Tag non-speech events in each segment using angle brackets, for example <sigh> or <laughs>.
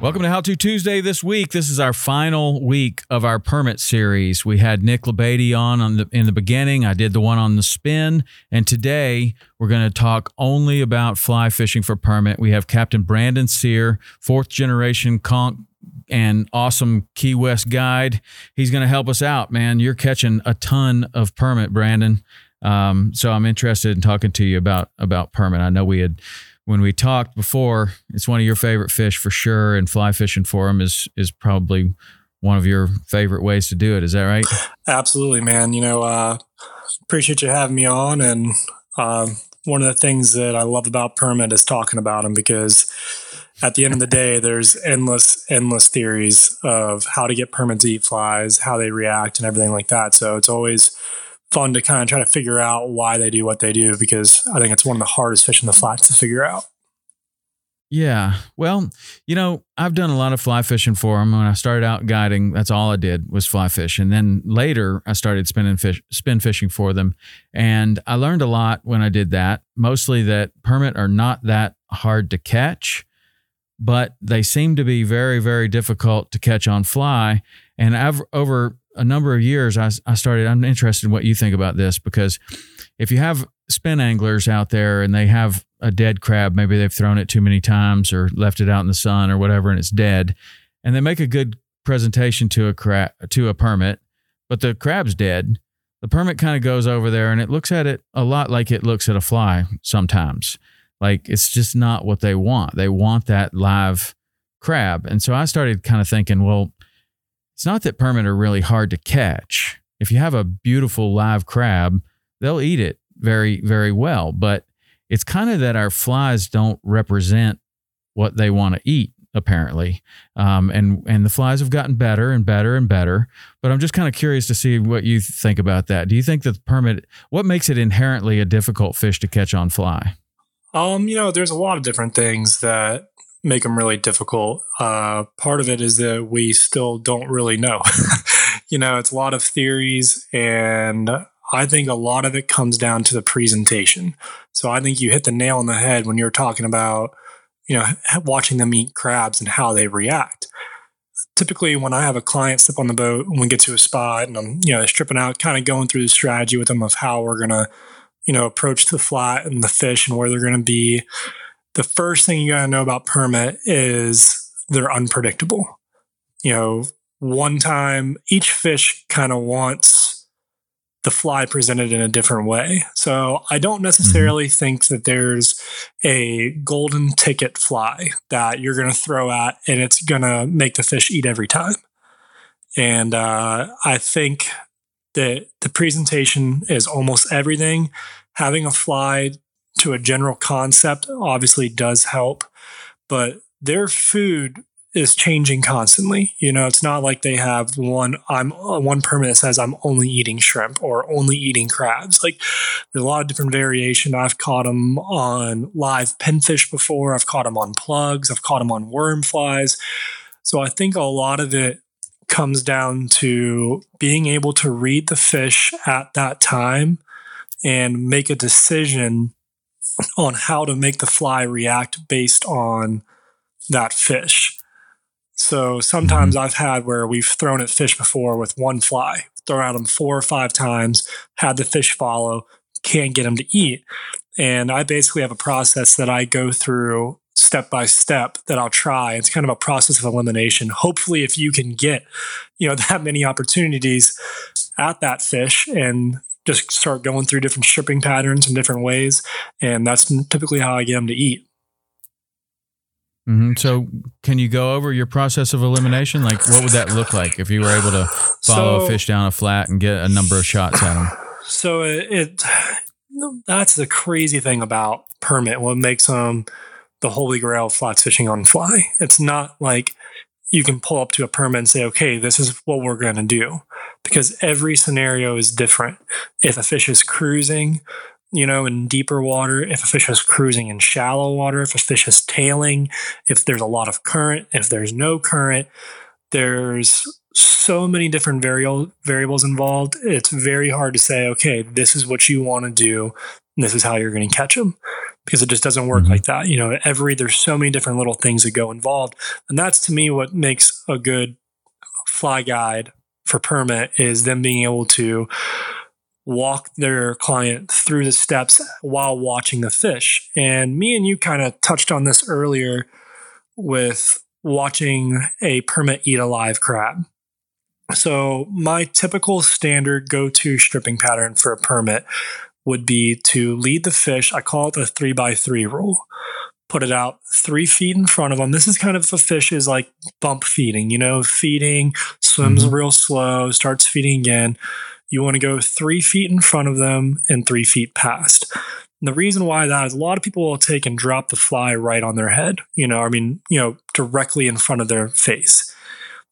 Welcome to How To Tuesday this week. This is our final week of our permit series. We had Nick Labady on, on the, in the beginning. I did the one on the spin. And today we're going to talk only about fly fishing for permit. We have Captain Brandon Cyr, fourth generation conch and awesome Key West guide. He's going to help us out, man. You're catching a ton of permit, Brandon. Um, so I'm interested in talking to you about about permit. I know we had when we talked before, it's one of your favorite fish for sure, and fly fishing for them is is probably one of your favorite ways to do it. Is that right? Absolutely, man. You know, uh, appreciate you having me on, and uh, one of the things that I love about permit is talking about them because at the end of the day, there's endless, endless theories of how to get permit to eat flies, how they react, and everything like that. So it's always fun to kind of try to figure out why they do what they do because I think it's one of the hardest fish in the flats to figure out. Yeah. Well, you know, I've done a lot of fly fishing for them. When I started out guiding, that's all I did was fly fish. And then later I started spinning fish, spin fishing for them. And I learned a lot when I did that, mostly that permit are not that hard to catch, but they seem to be very, very difficult to catch on fly. And I've over a number of years, I, I started, I'm interested in what you think about this because if you have spin anglers out there and they have a dead crab, maybe they've thrown it too many times or left it out in the sun or whatever and it's dead, and they make a good presentation to a crab, to a permit, but the crab's dead. The permit kind of goes over there and it looks at it a lot like it looks at a fly sometimes. Like it's just not what they want. They want that live crab. And so I started kind of thinking, well, it's not that permit are really hard to catch. If you have a beautiful live crab, they'll eat it very, very well. But it's kind of that our flies don't represent what they want to eat apparently um, and and the flies have gotten better and better and better but i'm just kind of curious to see what you think about that do you think that the permit what makes it inherently a difficult fish to catch on fly um you know there's a lot of different things that make them really difficult. Uh, part of it is that we still don't really know. <laughs> you know, it's a lot of theories, and I think a lot of it comes down to the presentation. So I think you hit the nail on the head when you're talking about, you know, watching them eat crabs and how they react. Typically, when I have a client step on the boat and we get to a spot and I'm, you know, stripping out, kind of going through the strategy with them of how we're going to, you know, approach the flat and the fish and where they're going to be the first thing you got to know about permit is they're unpredictable. You know, one time each fish kind of wants the fly presented in a different way. So I don't necessarily mm-hmm. think that there's a golden ticket fly that you're going to throw at and it's going to make the fish eat every time. And uh, I think that the presentation is almost everything. Having a fly to a general concept obviously does help, but their food is changing constantly. You know, it's not like they have one I'm uh, one permit that says I'm only eating shrimp or only eating crabs. Like there's a lot of different variation. I've caught them on live pinfish before. I've caught them on plugs. I've caught them on worm flies. So I think a lot of it comes down to being able to read the fish at that time and make a decision on how to make the fly react based on that fish. So sometimes mm-hmm. I've had where we've thrown at fish before with one fly, thrown at them four or five times, had the fish follow, can't get them to eat. And I basically have a process that I go through step by step that I'll try. It's kind of a process of elimination. Hopefully, if you can get, you know, <laughs> that many opportunities at that fish and just start going through different stripping patterns in different ways. And that's typically how I get them to eat. Mm-hmm. So, can you go over your process of elimination? Like, what would that look like if you were able to follow so, a fish down a flat and get a number of shots at them? So, it, it that's the crazy thing about permit. What makes them the holy grail of flats fishing on fly? It's not like you can pull up to a permit and say, okay, this is what we're going to do because every scenario is different. If a fish is cruising, you know, in deeper water, if a fish is cruising in shallow water, if a fish is tailing, if there's a lot of current, if there's no current, there's so many different variable variables involved. It's very hard to say, okay, this is what you want to do, this is how you're going to catch them, because it just doesn't work mm-hmm. like that. You know, every there's so many different little things that go involved, and that's to me what makes a good fly guide for permit is them being able to walk their client through the steps while watching the fish. And me and you kind of touched on this earlier with watching a permit eat a live crab. So, my typical standard go to stripping pattern for a permit would be to lead the fish. I call it the three by three rule. Put it out three feet in front of them. This is kind of a fish is like bump feeding, you know, feeding, swims mm-hmm. real slow, starts feeding again you want to go three feet in front of them and three feet past. And the reason why that is a lot of people will take and drop the fly right on their head, you know, I mean, you know, directly in front of their face.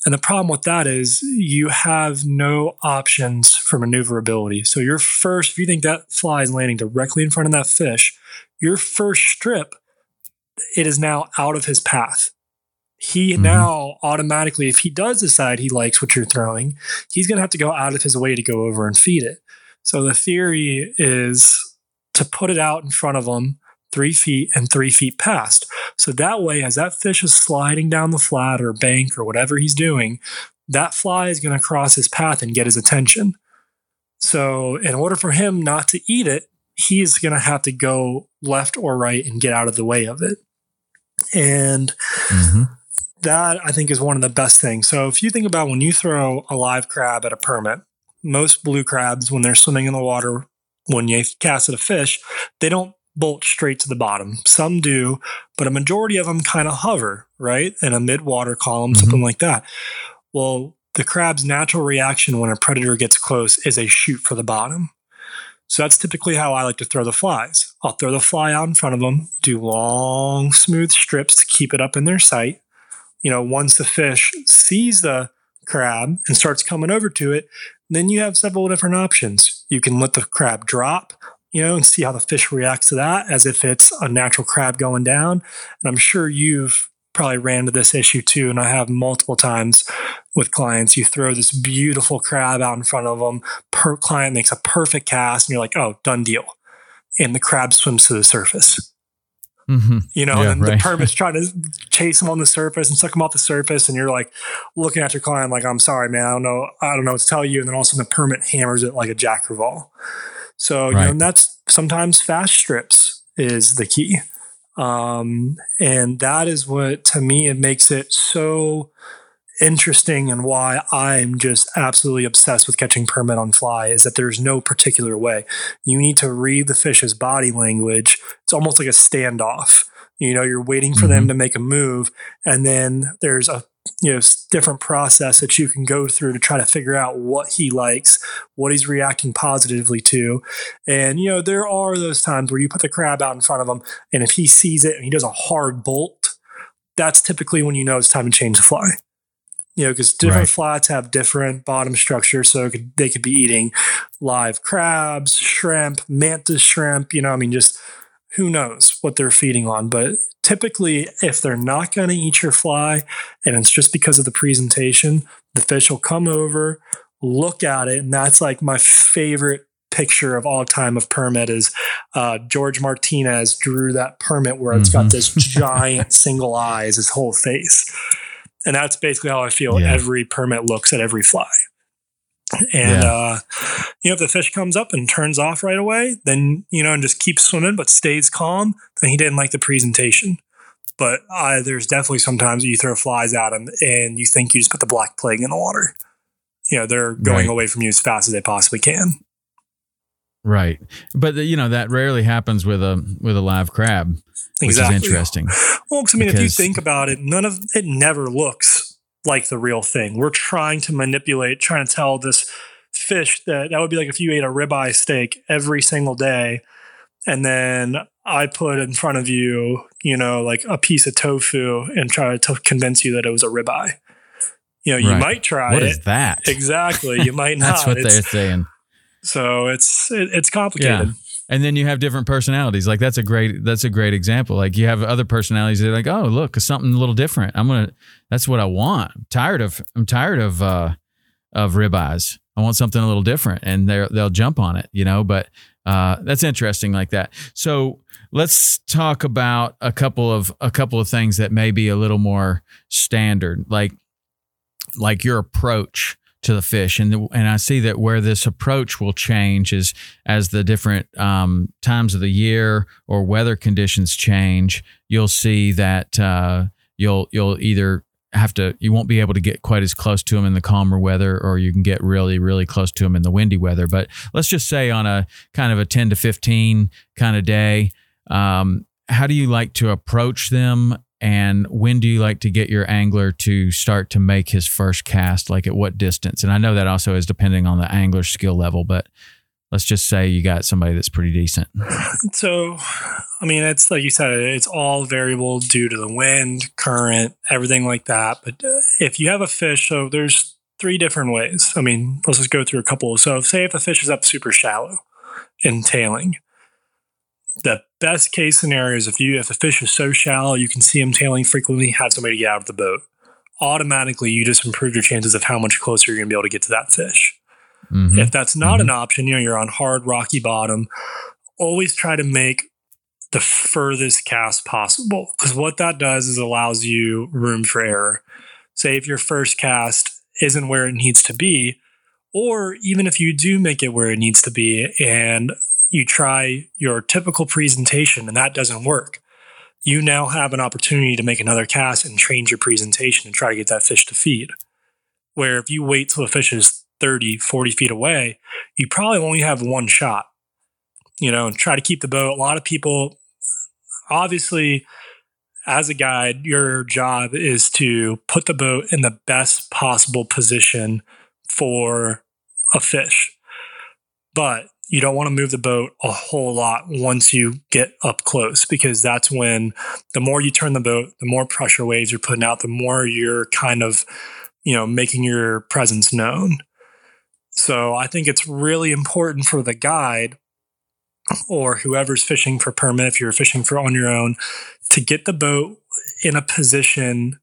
And the problem with that is you have no options for maneuverability. So your first, if you think that fly is landing directly in front of that fish, your first strip, it is now out of his path he mm-hmm. now automatically, if he does decide he likes what you're throwing, he's going to have to go out of his way to go over and feed it. So the theory is to put it out in front of him three feet and three feet past. So that way, as that fish is sliding down the flat or bank or whatever he's doing, that fly is going to cross his path and get his attention. So, in order for him not to eat it, he's going to have to go left or right and get out of the way of it. And mm-hmm that I think is one of the best things. So if you think about when you throw a live crab at a permit, most blue crabs, when they're swimming in the water, when you cast at a fish, they don't bolt straight to the bottom. Some do, but a majority of them kind of hover, right? In a mid water column, mm-hmm. something like that. Well, the crab's natural reaction when a predator gets close is a shoot for the bottom. So that's typically how I like to throw the flies. I'll throw the fly out in front of them, do long, smooth strips to keep it up in their sight you know, once the fish sees the crab and starts coming over to it, then you have several different options. You can let the crab drop, you know, and see how the fish reacts to that as if it's a natural crab going down. And I'm sure you've probably ran into this issue too. And I have multiple times with clients. You throw this beautiful crab out in front of them, per client makes a perfect cast, and you're like, oh, done deal. And the crab swims to the surface. Mm-hmm. You know, yeah, and right. the permit's <laughs> trying to chase them on the surface and suck them off the surface, and you're like looking at your client like, "I'm sorry, man, I don't know, I don't know what to tell you." And then all of a sudden, the permit hammers it like a jack crevalle. So right. you know, and that's sometimes fast strips is the key, um, and that is what to me it makes it so interesting and why I'm just absolutely obsessed with catching permit on fly is that there's no particular way. You need to read the fish's body language. It's almost like a standoff. You know, you're waiting for mm-hmm. them to make a move, and then there's a you know different process that you can go through to try to figure out what he likes what he's reacting positively to and you know there are those times where you put the crab out in front of him and if he sees it and he does a hard bolt that's typically when you know it's time to change the fly you know because different right. flats have different bottom structure so could, they could be eating live crabs shrimp mantis shrimp you know i mean just who knows what they're feeding on but typically, if they're not going to eat your fly and it's just because of the presentation, the fish will come over, look at it. And that's like my favorite picture of all time of permit is uh, George Martinez drew that permit where it's mm-hmm. got this giant <laughs> single eyes, his whole face. And that's basically how I feel yeah. every permit looks at every fly. And yeah. uh, you know, if the fish comes up and turns off right away, then you know, and just keeps swimming but stays calm, then he didn't like the presentation. But uh, there's definitely sometimes you throw flies at him and you think you just put the black plague in the water. You know, they're going right. away from you as fast as they possibly can. Right, but you know that rarely happens with a with a live crab, exactly. which is interesting. Well, I mean, if you think about it, none of it never looks like the real thing. We're trying to manipulate, trying to tell this fish that that would be like if you ate a ribeye steak every single day and then I put in front of you, you know, like a piece of tofu and try to convince you that it was a ribeye. You know, you right. might try what it. What is that? Exactly. You might <laughs> not. That's what it's, they're saying. So it's it, it's complicated. Yeah and then you have different personalities. Like that's a great that's a great example. Like you have other personalities that are like oh look something a little different. I'm gonna that's what i want. I'm tired of i'm tired of uh of ribeyes. I want something a little different. And they they'll jump on it you know? But uh that's interesting like that. So let's talk about a couple of a couple of things that may be a little more standard like like your approach to the fish. And and I see that where this approach will change is as the different um, times of the year or weather conditions change. You'll see that uh, you'll you'll either have to you won't be able to get quite as close to them in the calmer weather or you can get really really close to them in the windy weather but let's just say on a kind of a 10 to 15 kind of day um, how do you like to approach them and when do you like to get your angler to start to make his first cast? Like at what distance? And i know that also is depending on the angler skill level but let's just say you got somebody that's pretty decent. So i mean it's like you said it's all variable due to the wind current everything like that. But uh, if you have a fish so there's three different ways. I mean let's just go through a couple. So say if the fish is up super shallow and tailing the best case scenario is if you if a fish is so shallow you can see him tailing frequently, have somebody get out of the boat. Automatically, you just improve your chances of how much closer you're going to be able to get to that fish. Mm-hmm. If that's not mm-hmm. an option, you know you're on hard rocky bottom. Always try to make the furthest cast possible because what that does is allows you room for error. Say if your first cast isn't where it needs to be, or even if you do make it where it needs to be and you try your typical presentation and that doesn't work, you now have an opportunity to make another cast and change your presentation and try to get that fish to feed. Where if you wait till the fish is 30, 40 feet away, you probably only have one shot. You know, and try to keep the boat. A lot of people, obviously, as a guide, your job is to put the boat in the best possible position for a fish. But you don't want to move the boat a whole lot once you get up close because that's when the more you turn the boat, the more pressure waves you're putting out, the more you're kind of, you know, making your presence known. So I think it's really important for the guide or whoever's fishing for permit, if you're fishing for on your own, to get the boat in a position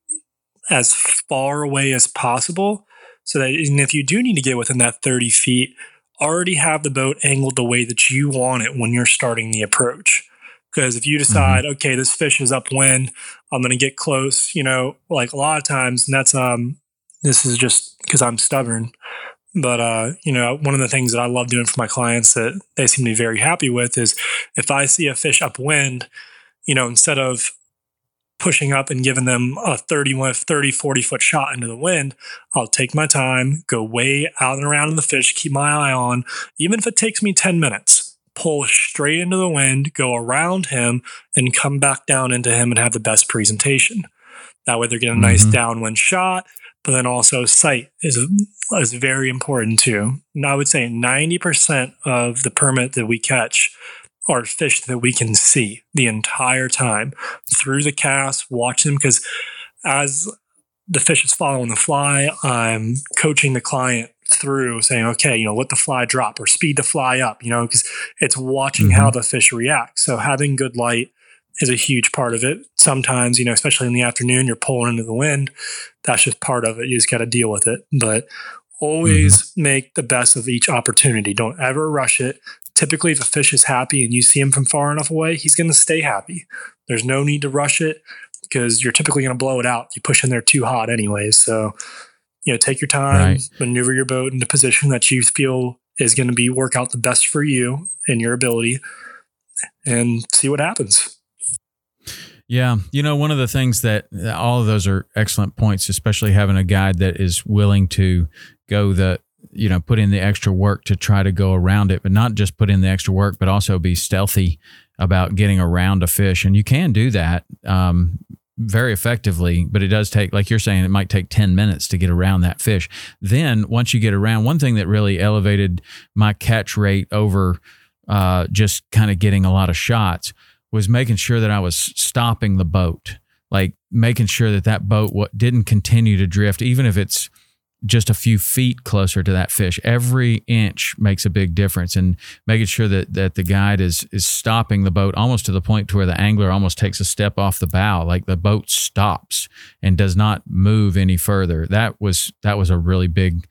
as far away as possible so that if you do need to get within that 30 feet, already have the boat angled the way that you want it when you're starting the approach. Because if you decide, mm-hmm. okay, this fish is upwind, I'm going to get close, you know, like a lot of times, and that's, um, this is just because I'm stubborn. But, uh, you know, one of the things that I love doing for my clients that they seem to be very happy with is if I see a fish upwind, you know, instead of pushing up and giving them a 30, 30, 40 foot shot into the wind, I'll take my time, go way out and around in the fish, keep my eye on, even if it takes me 10 minutes, pull straight into the wind, go around him, and come back down into him and have the best presentation. That way they're getting a nice mm-hmm. downwind shot, but then also sight is is very important too. And I would say 90% of the permit that we catch are fish that we can see the entire time through the cast, watch them because as the fish is following the fly, I'm coaching the client through saying, okay, you know, let the fly drop or speed the fly up, you know, because it's watching mm-hmm. how the fish react. So having good light is a huge part of it. Sometimes, you know, especially in the afternoon, you're pulling into the wind. That's just part of it. You just got to deal with it. But always mm-hmm. make the best of each opportunity. Don't ever rush it. Typically, if a fish is happy and you see him from far enough away, he's going to stay happy. There's no need to rush it because you're typically going to blow it out. You push in there too hot, anyways. So, you know, take your time, right. maneuver your boat into position that you feel is going to be work out the best for you and your ability, and see what happens. Yeah, you know, one of the things that all of those are excellent points, especially having a guide that is willing to go the you know put in the extra work to try to go around it, but not just put in the extra work, but also be stealthy about getting around a fish, and you can do that. Um, very effectively, but it does take, like you're saying, it might take 10 minutes to get around that fish. Then, once you get around, one thing that really elevated my catch rate over uh, just kind of getting a lot of shots was making sure that I was stopping the boat, like making sure that that boat what didn't continue to drift, even if it's just a few feet closer to that fish. Every inch makes a big difference, and making sure that that the guide is is stopping the boat almost to the point to where the angler almost takes a step off the bow, like the boat stops and does not move any further. That was that was a really big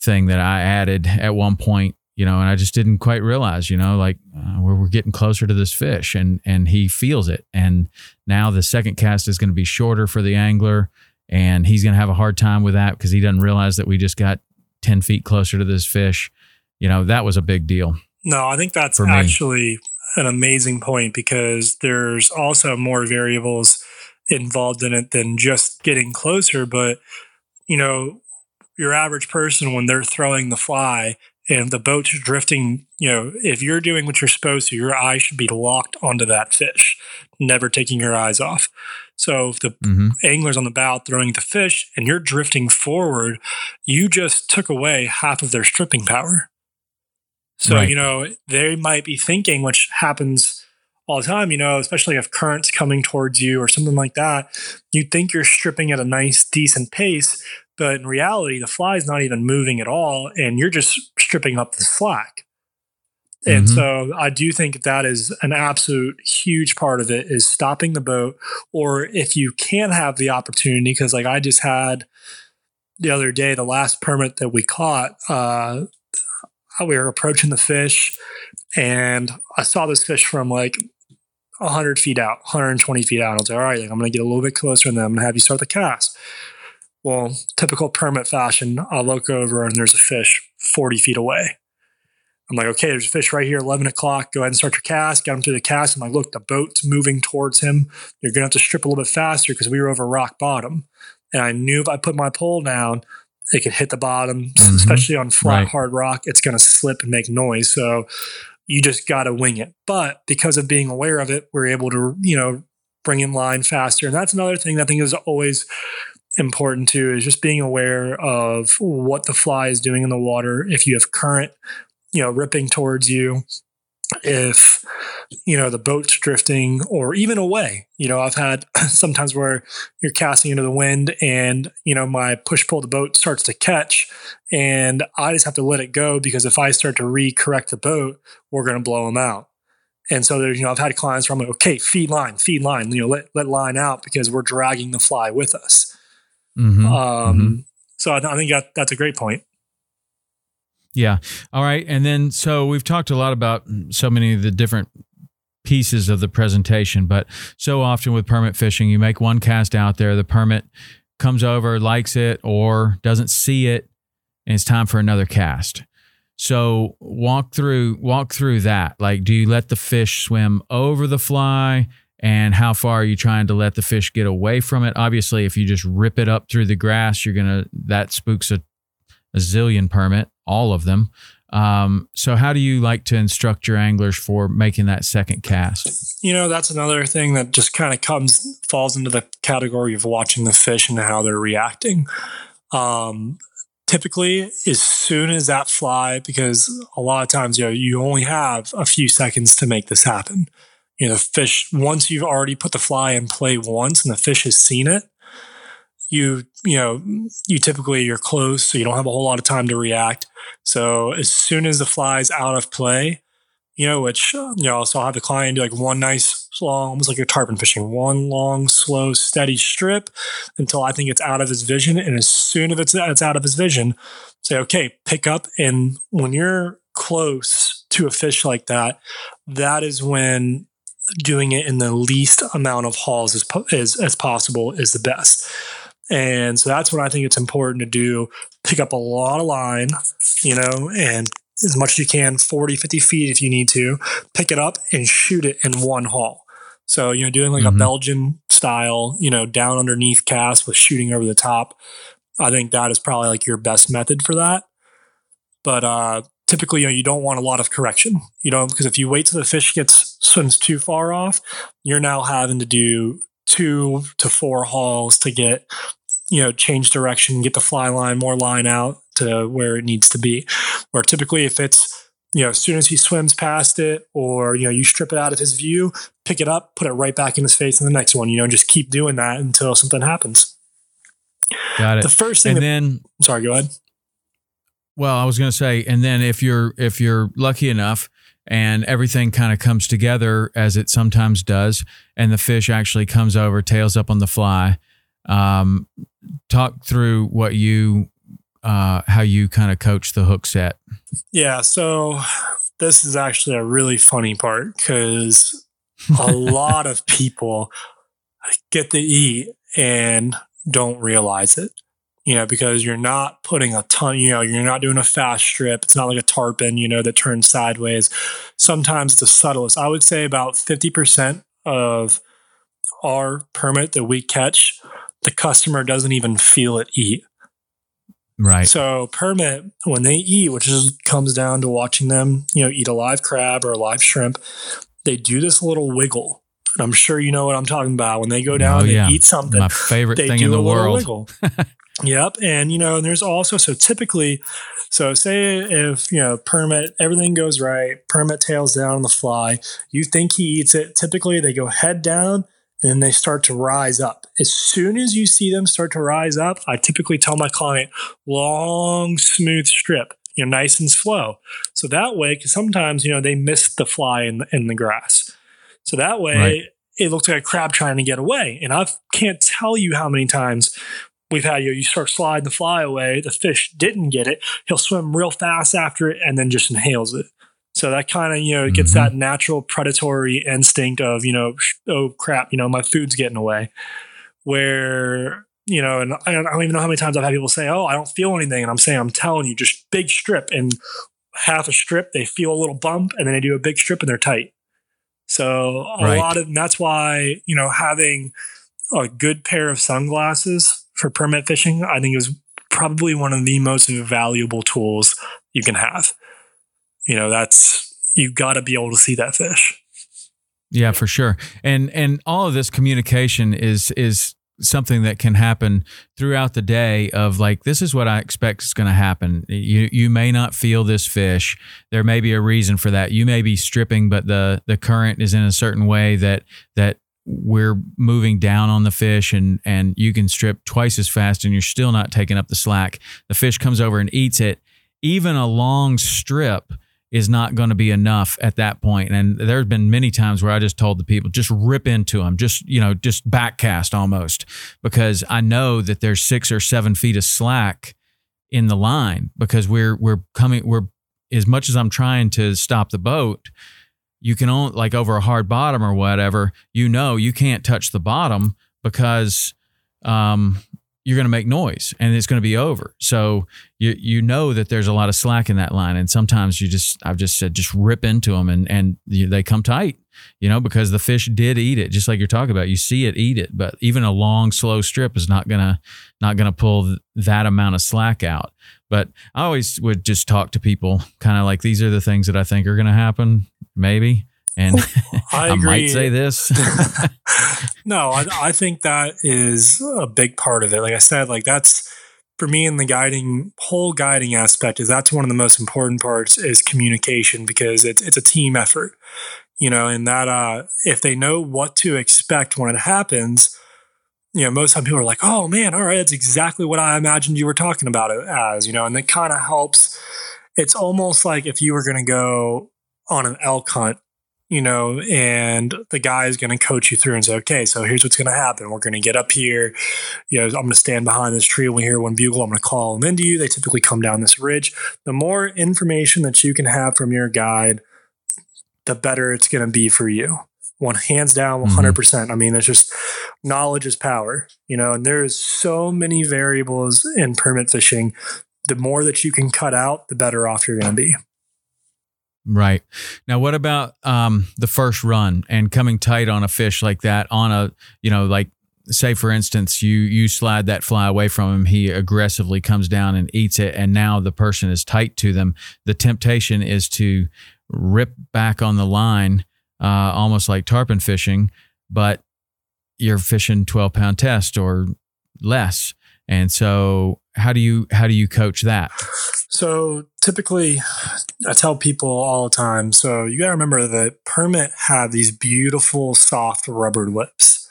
thing that I added at one point you know, and I just didn't quite realize, you know, like uh, we're, we're getting closer to this fish and, and he feels it. And now the second cast is going to be shorter for the angler and he's going to have a hard time with that because he doesn't realize that we just got 10 feet closer to this fish. You know, that was a big deal. No, I think that's actually an amazing point because there's also more variables involved in it than just getting closer. But, you know, your average person, when they're throwing the fly, and the boat's drifting, you know, if you're doing what you're supposed to, your eye should be locked onto that fish, never taking your eyes off. So if the mm-hmm. angler's on the bow throwing the fish and you're drifting forward, you just took away half of their stripping power. So, right. you know, they might be thinking, which happens all the time, you know, especially if current's coming towards you or something like that, you think you're stripping at a nice, decent pace, but in reality, the fly is not even moving at all, and you're just stripping up the slack. And mm-hmm. so I do think that is an absolute huge part of it is stopping the boat, or if you can have the opportunity, because like I just had the other day, the last permit that we caught, uh, we were approaching the fish, and I saw this fish from like 100 feet out, 120 feet out. I was like, all right, I'm going to get a little bit closer, and then I'm going to have you start the cast. Well, typical permit fashion, I look over and there's a fish 40 feet away. I'm like, okay, there's a fish right here, 11 o'clock. Go ahead and start your cast. Get him through the cast. I'm like, look, the boat's moving towards him. You're going to have to strip a little bit faster because we were over rock bottom. And I knew if I put my pole down, it could hit the bottom, mm-hmm. especially on flat, right. hard rock. It's going to slip and make noise. So you just got to wing it. But because of being aware of it, we're able to, you know, bring in line faster. And that's another thing that I think is always important too is just being aware of what the fly is doing in the water. If you have current, you know, ripping towards you, if you know the boat's drifting or even away. You know i've had <clears throat> sometimes where you're casting into the wind and you know my push pull the boat starts to catch and i just have to let it go because if i start to re-correct the boat we're going to blow them out. And so there's you know i've had clients where i'm like okay feed line feed line you know let, let line out because we're dragging the fly with us Mm-hmm. Um, mm-hmm. So I, I think that, that's a great point. Yeah. All right. And then, so we've talked a lot about so many of the different pieces of the presentation, but so often with permit fishing, you make one cast out there, the permit comes over, likes it, or doesn't see it, and it's time for another cast. So walk through walk through that. Like, do you let the fish swim over the fly? And how far are you trying to let the fish get away from it obviously if you just rip it up through the grass you're gonna that spooks a, a zillion permit all of them Um, so how do you like to instruct your anglers for making that second cast? You know, that's another thing that just kind of comes falls into the category of watching the fish and how they're reacting. Um, typically, as soon as that fly, because a lot of times you know you only have a few seconds to make this happen. You know, fish once you've already put the fly in play once and the fish has seen it, you you know you typically you're close, so you don't have a whole lot of time to react. So as soon as the fly's out of play, you know, which uh, you know, so I'll have the client do like one nice long, almost like you're tarpon fishing, one long, slow, steady strip until I think it's out of his vision. And as soon as it's it's out of his vision, say, okay, pick up. And when you're close to a fish like that, that is when doing it in the least amount of hauls as, as, as possible is the best. And so that's what I think it's important to do pick up a lot of line, you know, and as much as you can 40, 50 feet if you need to, pick it up and shoot it in one haul. So, you know, doing like mm-hmm. a Belgian style, you know, down underneath cast with shooting over the top. I think that is probably like your best method for that. But uh typically, you know, you don't want a lot of correction. You know, because if you wait till the fish gets swims too far off, you're now having to do two to four hauls to get you know change direction get the fly line more line out to where it needs to be. Where typically if it's you know as soon as he swims past it or you know you strip it out of his view pick it up put it right back in his face in the next one you know just keep doing that until something happens. Got it. The first thing and that, then sorry go ahead. Well i was going to say and then if you're if you're lucky enough and everything kind of comes together as it sometimes does and the fish actually comes over tails up on the fly. Um, talk through what you uh, how you kind of coach the hook set. Yeah so this is actually a really funny part because a <laughs> lot of people get to eat and don't realize it you know, because you're not putting a ton, you know, you're not doing a fast strip. It's not like a tarpon, you know, that turns sideways. Sometimes the subtlest, I would say about 50% of our permit that we catch, the customer doesn't even feel it eat. Right. So permit when they eat, which is comes down to watching them, you know, eat a live crab or a live shrimp, they do this little wiggle. And I'm sure you know what I'm talking about. When they go oh, down oh, and yeah. eat something, my favorite thing in the world. <laughs> Yep. And, you know, there's also, so typically, so say if, you know, permit, everything goes right, permit tails down on the fly, you think he eats it. Typically, they go head down and then they start to rise up. As soon as you see them start to rise up, I typically tell my client, long, smooth strip, you know, nice and slow. So that way, because sometimes, you know, they miss the fly in the, in the grass. So that way, right. it looks like a crab trying to get away. And I can't tell you how many times we've had you know, you start sliding the fly away, the fish didn't get it, he'll swim real fast after it and then just inhales it. So that kind of you know gets mm-hmm. that natural predatory instinct of you know oh crap you know my food's getting away, where you know and I don't, even know how many times I've had people say oh I don't feel anything and I'm saying I'm telling you just big strip and half a strip they feel a little bump and then they do a big strip and they're tight. So a right. lot of and that's why you know having a good pair of sunglasses for permit fishing, I think is probably one of the most valuable tools you can have. You know, that's you got to be able to see that fish. Yeah, for sure. And and all of this communication is is something that can happen throughout the day of like this is what I expect is going to happen. You you may not feel this fish. There may be a reason for that. You may be stripping but the the current is in a certain way that that we're moving down on the fish and and you can strip twice as fast and you're still not taking up the slack. The fish comes over and eats it. Even a long strip is not going to be enough at that point. And there's been many times where I just told the people, just rip into them, just, you know, just backcast almost because I know that there's six or seven feet of slack in the line because we're, we're coming, we're, as much as I'm trying to stop the boat, you can only like over a hard bottom or whatever, you know, you can't touch the bottom because um, you're going to make noise and it's going to be over. So you you know that there's a lot of slack in that line, and sometimes you just I've just said just rip into them and and they come tight, you know, because the fish did eat it, just like you're talking about. You see it eat it, but even a long slow strip is not gonna not gonna pull that amount of slack out. But I always would just talk to people, kind of like these are the things that I think are going to happen, maybe. And <laughs> I, <laughs> I, might say this. <laughs> no, I, I think that is a big part of it. Like I said, like that's for me in the guiding whole guiding aspect is that's one of the most important parts is communication because it's it's a team effort, you know, and that uh if they know what to expect when it happens, you know, most time people are like, oh man, all right, that's exactly what I imagined you were talking about it as, you know, and that kind of helps. It's almost like if you were going to go on an elk hunt you know, and the guy is going to coach you through and say, okay, so here's what's going to happen. We're going to get up here. You know, I'm going to stand behind this tree. When we hear one bugle, I'm going to call them into you. They typically come down this ridge. The more information that you can have from your guide, the better it's going to be for you. One hands down, mm-hmm. 100%. percent I mean, it's just knowledge is power, you know, and there's so many variables in permit fishing. The more that you can cut out, the better off you're going to be. Right. Now, what about um, the first run and coming tight on a fish like that on a, you know, like say for instance, you you slide that fly away from him, he aggressively comes down and eats it, and now the person is tight to them. The temptation is to rip back on the line, uh, almost like tarpon fishing, but you're fishing twelve pound test or less, and so how do you how do you coach that? So typically, I tell people all the time. So you got to remember that permit have these beautiful soft rubber lips.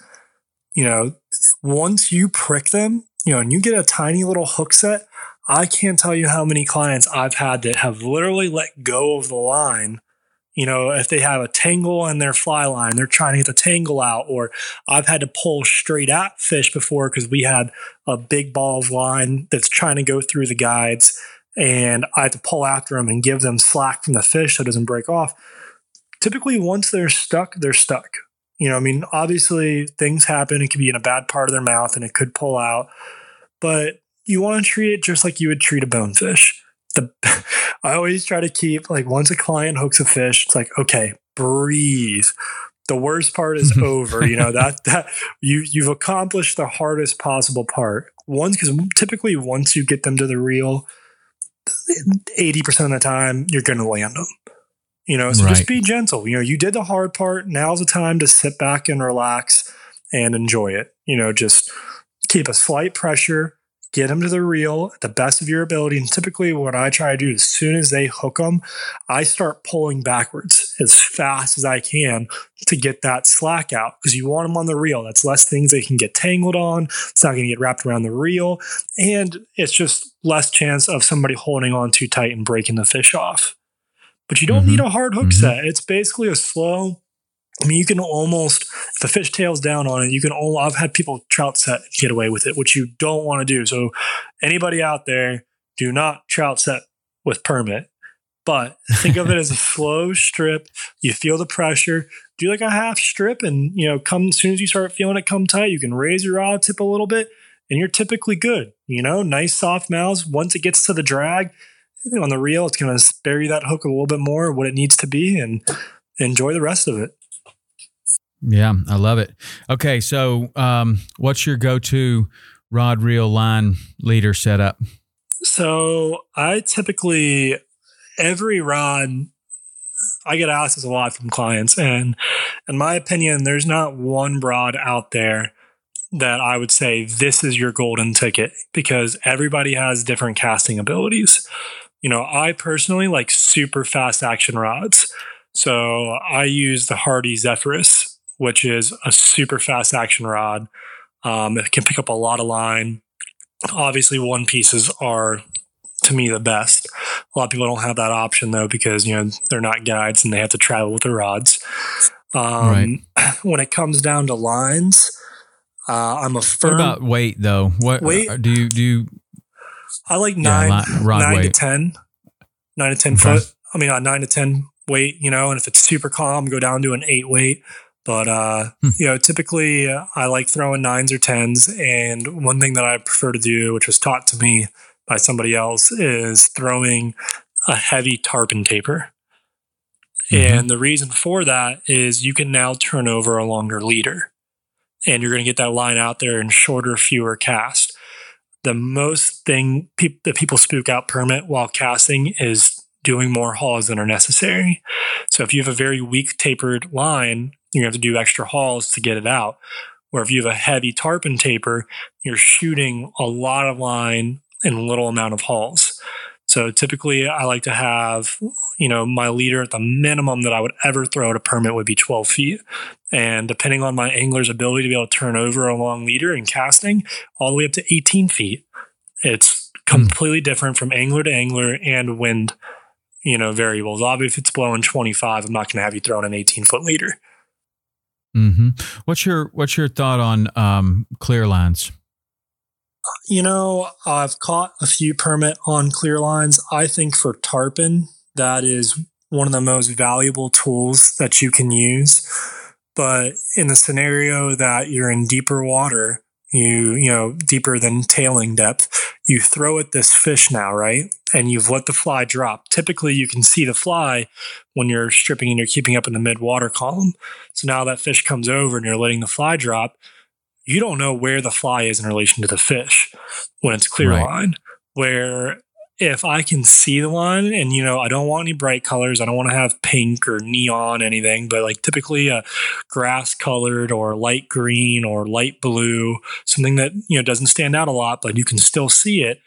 You know, once you prick them, you know, and you get a tiny little hook set, I can't tell you how many clients I've had that have literally let go of the line. You know, if they have a tangle in their fly line, they're trying to get the tangle out, or I've had to pull straight at fish before because we had a big ball of line that's trying to go through the guides and I have to pull after them and give them slack from the fish so it doesn't break off. Typically, once they're stuck, they're stuck. You know, I mean, obviously things happen. It could be in a bad part of their mouth and it could pull out, but you want to treat it just like you would treat a bonefish. The <laughs> I always try to keep like once a client hooks a fish, it's like okay, breathe. The worst part is <laughs> over. You know that that you you've accomplished the hardest possible part. Once because typically once you get them to the reel, 80% of the time you're going to land them. You know, so Right. just be gentle. You know, you did the hard part. Now's the time to sit back and relax and enjoy it. You know, just keep a slight pressure, get them to the reel at the best of your ability. And typically, what I try to do as soon as they hook them, I start pulling backwards as fast as I can to get that slack out because you want them on the reel. That's less things they can get tangled on. It's not going to get wrapped around the reel. And it's just less chance of somebody holding on too tight and breaking the fish off. But you don't Mhm. need a hard hook Mhm. set. It's basically a slow. I mean, you can almost if the fish tails down on it. You can. All, I've had people trout set get away with it, which you don't want to do. So, anybody out there, do not trout set with permit. But think of it as a <laughs> slow strip. You feel the pressure. Do like a half strip, and you know, come as soon as you start feeling it come tight, you can raise your rod tip a little bit, and you're typically good. You know, nice soft mouths. Once it gets to the drag on the reel, it's going to bury that hook a little bit more what it needs to be, and enjoy the rest of it. Yeah, I love it. Okay, so um, what's your go-to rod reel line leader setup? So I typically every rod I get asked this a lot from clients, and in my opinion, there's not one rod out there that I would say this is your golden ticket because everybody has different casting abilities. You know, I personally like super fast action rods. So I use the Hardy Zephyrus, which is a super fast action rod. Um, it can pick up a lot of line. Obviously, one pieces are to me the best. A lot of people don't have that option though because you know they're not guides and they have to travel with their rods. Um, <clears throat> When it comes down to lines, uh, I'm a firm. What about weight though? What Weight? do you do? You, I like Yeah, nine, rod nine to ten, nine to ten Okay. foot. I mean, uh, nine to ten weight. You know, and if it's super calm, go down to an eight weight. But uh, Hmm. you know, typically uh, I like throwing nines or tens. And one thing that I prefer to do, which was taught to me by somebody else, is throwing a heavy tarpon taper. Mhm. And the reason for that is you can now turn over a longer leader and you're going to get that line out there in shorter, fewer cast. the most thing pe- that people spook out permit while casting is doing more hauls than are necessary. So if you have a very weak tapered line, you have to do extra hauls to get it out. Or if you have a heavy tarpon taper, you're shooting a lot of line in little amount of hauls. So typically, I like to have, you know, my leader at the minimum that I would ever throw at a permit would be 12 feet. And depending on my angler's ability to be able to turn over a long leader and casting, all the way up to 18 feet. It's hmm. completely different from angler to angler and wind, you know, variables. Obviously, if it's blowing 25, I'm not going to have you throw an 18 foot leader. Mm-hmm. What's your What's your thought on um, clear lines? You know, I've caught a few permit on clear lines. I think for tarpon, that is one of the most valuable tools that you can use. But in the scenario that you're in deeper water, you you know deeper than tailing depth you throw at this fish now right and you've let the fly drop typically you can see the fly when you're stripping and you're keeping up in the mid water column so now that fish comes over and you're letting the fly drop you don't know where the fly is in relation to the fish when it's clear right. line. Where if I can see the line and, you know, I don't want any bright colors, I don't want to have pink or neon, anything, but like typically a grass colored or light green or light blue, something that, you know, doesn't stand out a lot, but you can still see it.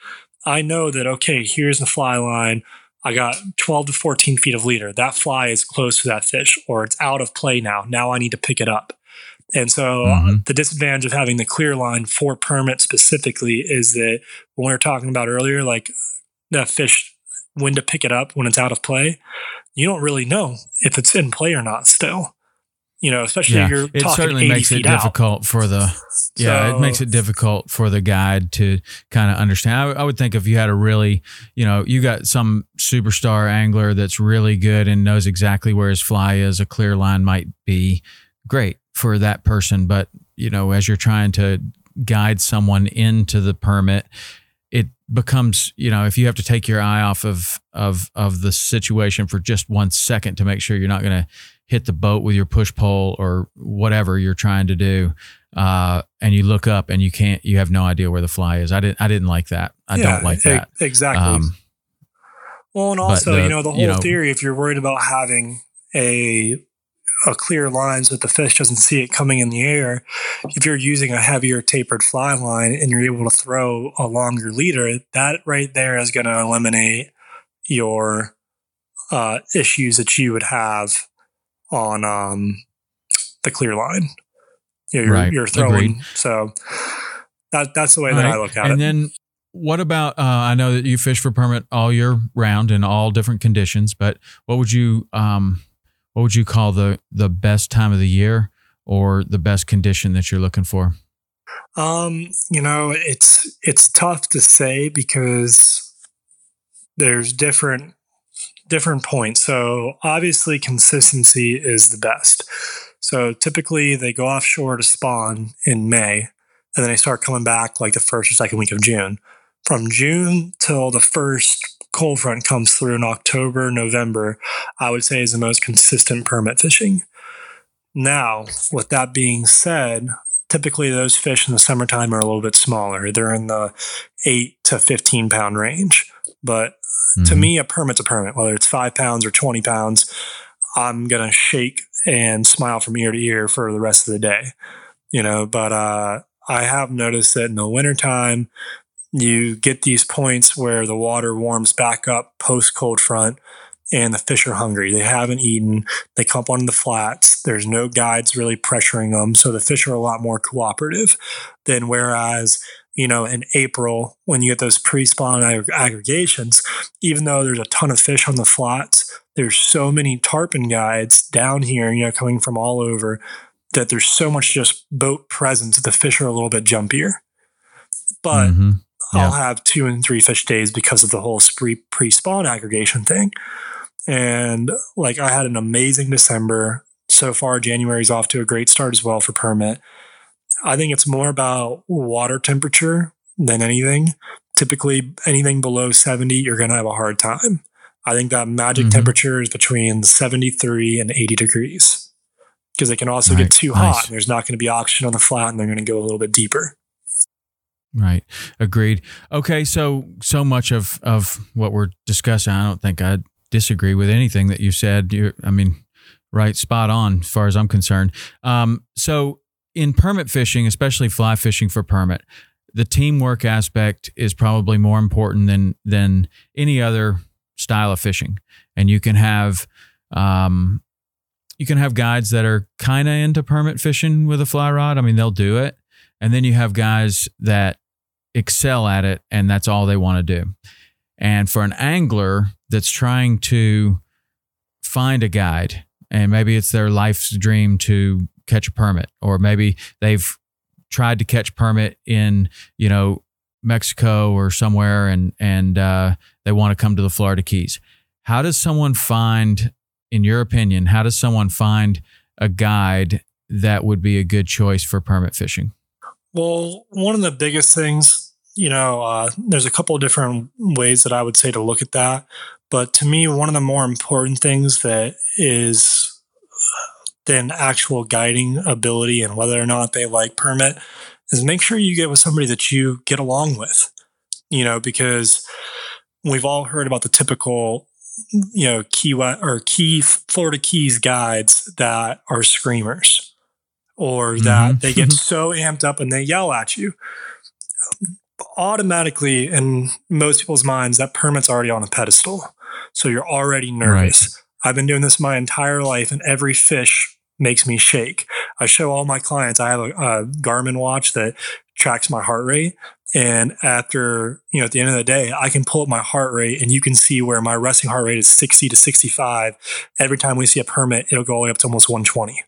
I know that, okay, here's the fly line. I got 12 to 14 feet of leader. That fly is close to that fish or it's out of play now. Now I need to pick it up. And so uh, mm-hmm. the disadvantage of having the clear line for permit specifically is that when we were talking about earlier, like that fish, when to pick it up when it's out of play, you don't really know if it's in play or not still. You know, especially yeah, you're talking about it certainly makes it difficult out. for the yeah, so, it makes it difficult for the guide to kind of understand. I, I would think if you had a really, you know, you got some superstar angler that's really good and knows exactly where his fly is, a clear line might be great for that person. But, you know, as you're trying to guide someone into the permit, it becomes, you know, if you have to take your eye off of of of the situation for just one second to make sure you're not going to hit the boat with your push pole or whatever you're trying to do, uh, and you look up and you can't, you have no idea where the fly is. I didn't, I didn't like that. I yeah, don't like that. Exactly. Um, well, and also, the, you know, the whole you know, theory, if you're worried about having a a clear line so that the fish doesn't see it coming in the air. If you're using a heavier tapered fly line and you're able to throw a longer leader, that right there is going to eliminate your uh, issues that you would have on um, the clear line. You're, right. you're throwing. Agreed. So that that's the way all that right. I look at and it. And then what about uh, I know that you fish for permit all year round in all different conditions, but what would you um, what would you call the the best time of the year or the best condition that you're looking for? Um, you know, it's it's tough to say because there's different different points. So obviously consistency is the best. So typically they go offshore to spawn in May and then they start coming back like the first or second week of June. From June till the first cold front comes through in October, November, I would say is the most consistent permit fishing. Now, with that being said, typically those fish in the summertime are a little bit smaller. They're in the 8 to 15 pound range. But mm-hmm. to me, a permit's a permit, whether it's five pounds or 20 pounds. I'm going to shake and smile from ear to ear for the rest of the day, you know. But uh, I have noticed that in the wintertime, you get these points where the water warms back up post cold front and the fish are hungry. They haven't eaten. They come up on the flats. There's no guides really pressuring them. So the fish are a lot more cooperative than whereas, you know, in April, when you get those pre spawn ag- aggregations, even though there's a ton of fish on the flats, there's so many tarpon guides down here, you know, coming from all over that there's so much just boat presence. The fish are a little bit jumpier. But mm-hmm. I'll have two and three fish days because of the whole pre spawn aggregation thing. And like I had an amazing December. So far, January's off to a great start as well for permit. I think it's more about water temperature than anything. Typically, anything below 70, you're going to have a hard time. I think that magic mm-hmm. temperature is between 73 and 80 degrees because it can also get too nice. hot and there's not going to be oxygen on the flat and they're going to go a little bit deeper. Right. Agreed. Okay. So, so much of, of what we're discussing, I don't think I disagree with anything that you said. You, I mean, right. Spot on as far as I'm concerned. Um, so in permit fishing, especially fly fishing for permit, the teamwork aspect is probably more important than, than any other style of fishing. And you can have, um, you can have guides that are kind of into permit fishing with a fly rod. I mean, they'll do it. And then you have guys that excel at it and that's all they want to do. And for an angler that's trying to find a guide and maybe it's their life's dream to catch a permit or maybe they've tried to catch permit in, you know, Mexico or somewhere and and uh, they want to come to the Florida Keys. How does someone find in your opinion, how does someone find a guide that would be a good choice for permit fishing? Well, one of the biggest things, you know, uh, there's a couple different ways that I would say to look at that. But to me, one of the more important things that is than actual guiding ability and whether or not they like permit is make sure you get with somebody that you get along with, you know, because we've all heard about the typical you know key or key florida keys guides that are screamers or that mm-hmm. they get so amped up and they yell at you automatically in most people's minds that permit's already on a pedestal so you're already nervous right. i've been doing this my entire life and every fish makes me shake i show all my clients i have a, a garmin watch that tracks my heart rate and after, you know, at the end of the day, I can pull up my heart rate and you can see where my resting heart rate is 60 to 65. Every time we see a permit, it'll go all the way up to almost 120.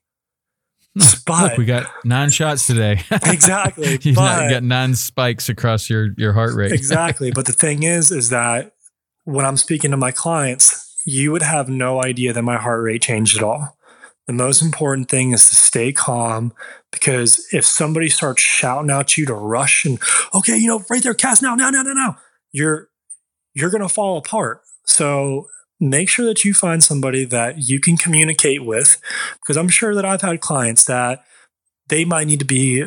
But Look, we got nine shots today. <laughs> exactly. you got nine spikes across your, your heart rate. exactly. But the thing is, is that when I'm speaking to my clients, you would have no idea that my heart rate changed at all. The most important thing is to stay calm because if somebody starts shouting at you to rush and okay, you know, right there, cast now, now, now, now, now, you're you're gonna fall apart. So make sure that you find somebody that you can communicate with because I'm sure that I've had clients that they might need to be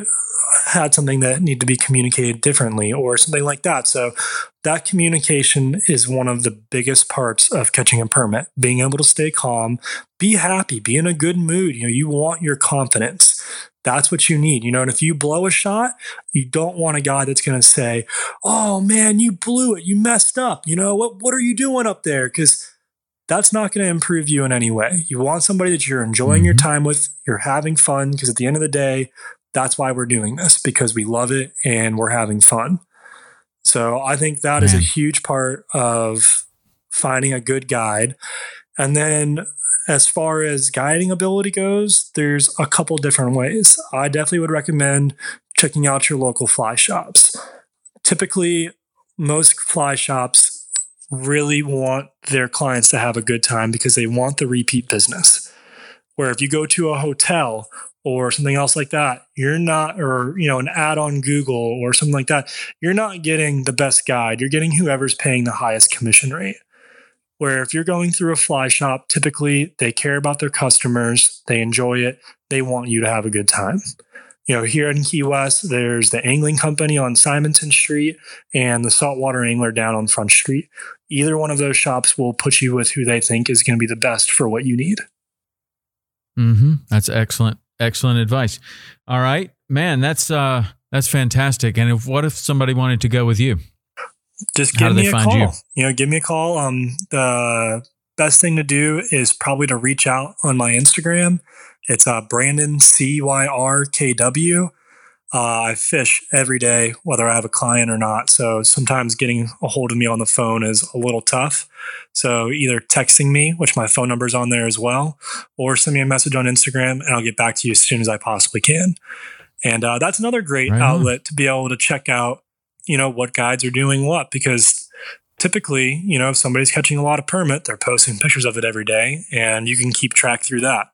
had something that need to be communicated differently or something like that. So that communication is one of the biggest parts of catching a permit. Being able to stay calm, be happy, be in a good mood. You know, you want your confidence. That's what you need. You know, and if you blow a shot, you don't want a guy that's going to say, "Oh man, you blew it. You messed up. You know, what what are you doing up there?" cuz that's not going to improve you in any way. You want somebody that you're enjoying mm-hmm. your time with, you're having fun because at the end of the day, that's why we're doing this because we love it and we're having fun. So I think that Man. is a huge part of finding a good guide. And then as far as guiding ability goes, there's a couple different ways. I definitely would recommend checking out your local fly shops. Typically, most fly shops really want their clients to have a good time because they want the repeat business. Where if you go to a hotel or something else like that, you're not, or, you know, an ad on Google or something like that, you're not getting the best guide. You're getting whoever's paying the highest commission rate. Where if you're going through a fly shop, typically they care about their customers, they enjoy it, they want you to have a good time. You know, here in Key West, there's the angling company on Simonton Street and the saltwater angler down on Front Street. Either one of those shops will put you with who they think is going to be the best for what you need. Mm-hmm. That's excellent. Excellent advice. All right, man, that's uh that's fantastic. And if what if somebody wanted to go with you? Just give me a call. You? you know, give me a call. Um, the best thing to do is probably to reach out on my Instagram. It's uh Brandon C Y R K W. Uh, I fish every day, whether I have a client or not. So sometimes getting a hold of me on the phone is a little tough. So either texting me, which my phone number is on there as well, or send me a message on Instagram and I'll get back to you as soon as I possibly can. And uh, that's another great right outlet on. to be able to check out, you know, what guides are doing what, because typically, you know, if somebody's catching a lot of permit, they're posting pictures of it every day and you can keep track through that.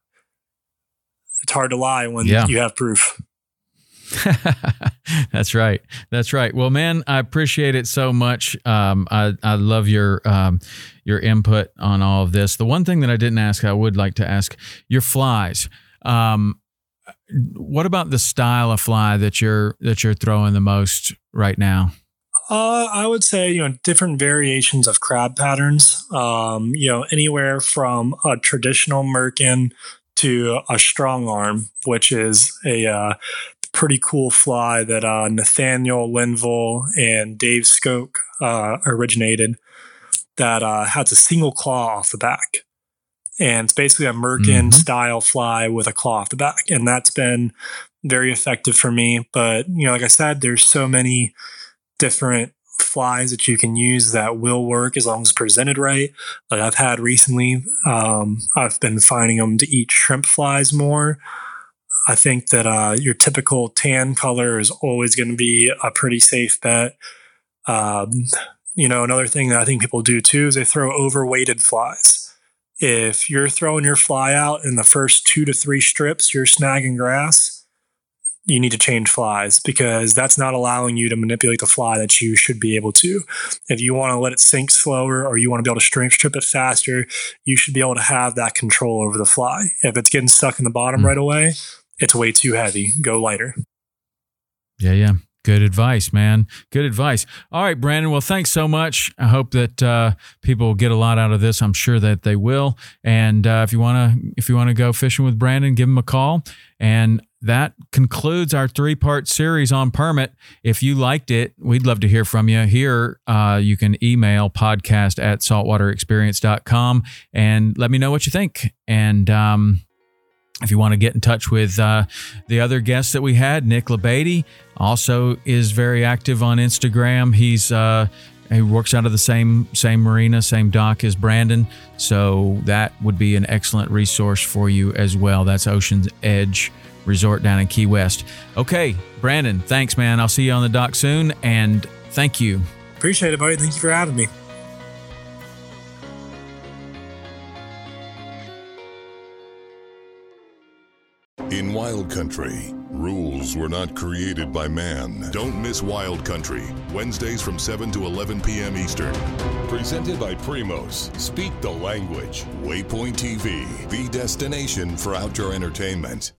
It's hard to lie when yeah. you have proof. <laughs> That's right. That's right. Well, man, I appreciate it so much. Um, I I love your um, your input on all of this. The one thing that I didn't ask, I would like to ask your flies. Um, what about the style of fly that you're that you're throwing the most right now? Uh, I would say you know different variations of crab patterns. Um, you know anywhere from a traditional merkin to a strong arm, which is a uh, pretty cool fly that uh, Nathaniel Linville and Dave Skok uh, originated. That uh, has a single claw off the back, and it's basically a merkin mm-hmm. style fly with a claw off the back, and that's been very effective for me. But you know, like I said, there's so many different flies that you can use that will work as long as presented right. Like I've had recently, um, I've been finding them to eat shrimp flies more. I think that uh, your typical tan color is always going to be a pretty safe bet. Um, you know, another thing that I think people do too is they throw overweighted flies. If you're throwing your fly out in the first two to three strips, you're snagging grass you need to change flies because that's not allowing you to manipulate the fly that you should be able to. If you want to let it sink slower or you want to be able to strength strip it faster, you should be able to have that control over the fly. If it's getting stuck in the bottom mm. right away, it's way too heavy. Go lighter. Yeah, yeah. Good advice, man. Good advice. All right, Brandon. Well, thanks so much. I hope that uh, people get a lot out of this. I'm sure that they will. And uh, if you want to, if you want to go fishing with Brandon, give him a call. And that concludes our three part series on permit. If you liked it, we'd love to hear from you. Here, uh, you can email podcast at saltwaterexperience.com and let me know what you think. And um, if you want to get in touch with uh, the other guests that we had, Nick LeBady also is very active on Instagram. He's uh, he works out of the same same marina, same dock as Brandon, so that would be an excellent resource for you as well. That's Ocean's Edge Resort down in Key West. Okay, Brandon, thanks, man. I'll see you on the dock soon, and thank you. Appreciate it, buddy. Thank you for having me. In Wild Country, rules were not created by man. Don't miss Wild Country, Wednesdays from 7 to 11 p.m. Eastern. Presented by Primos. Speak the language. Waypoint TV, the destination for outdoor entertainment.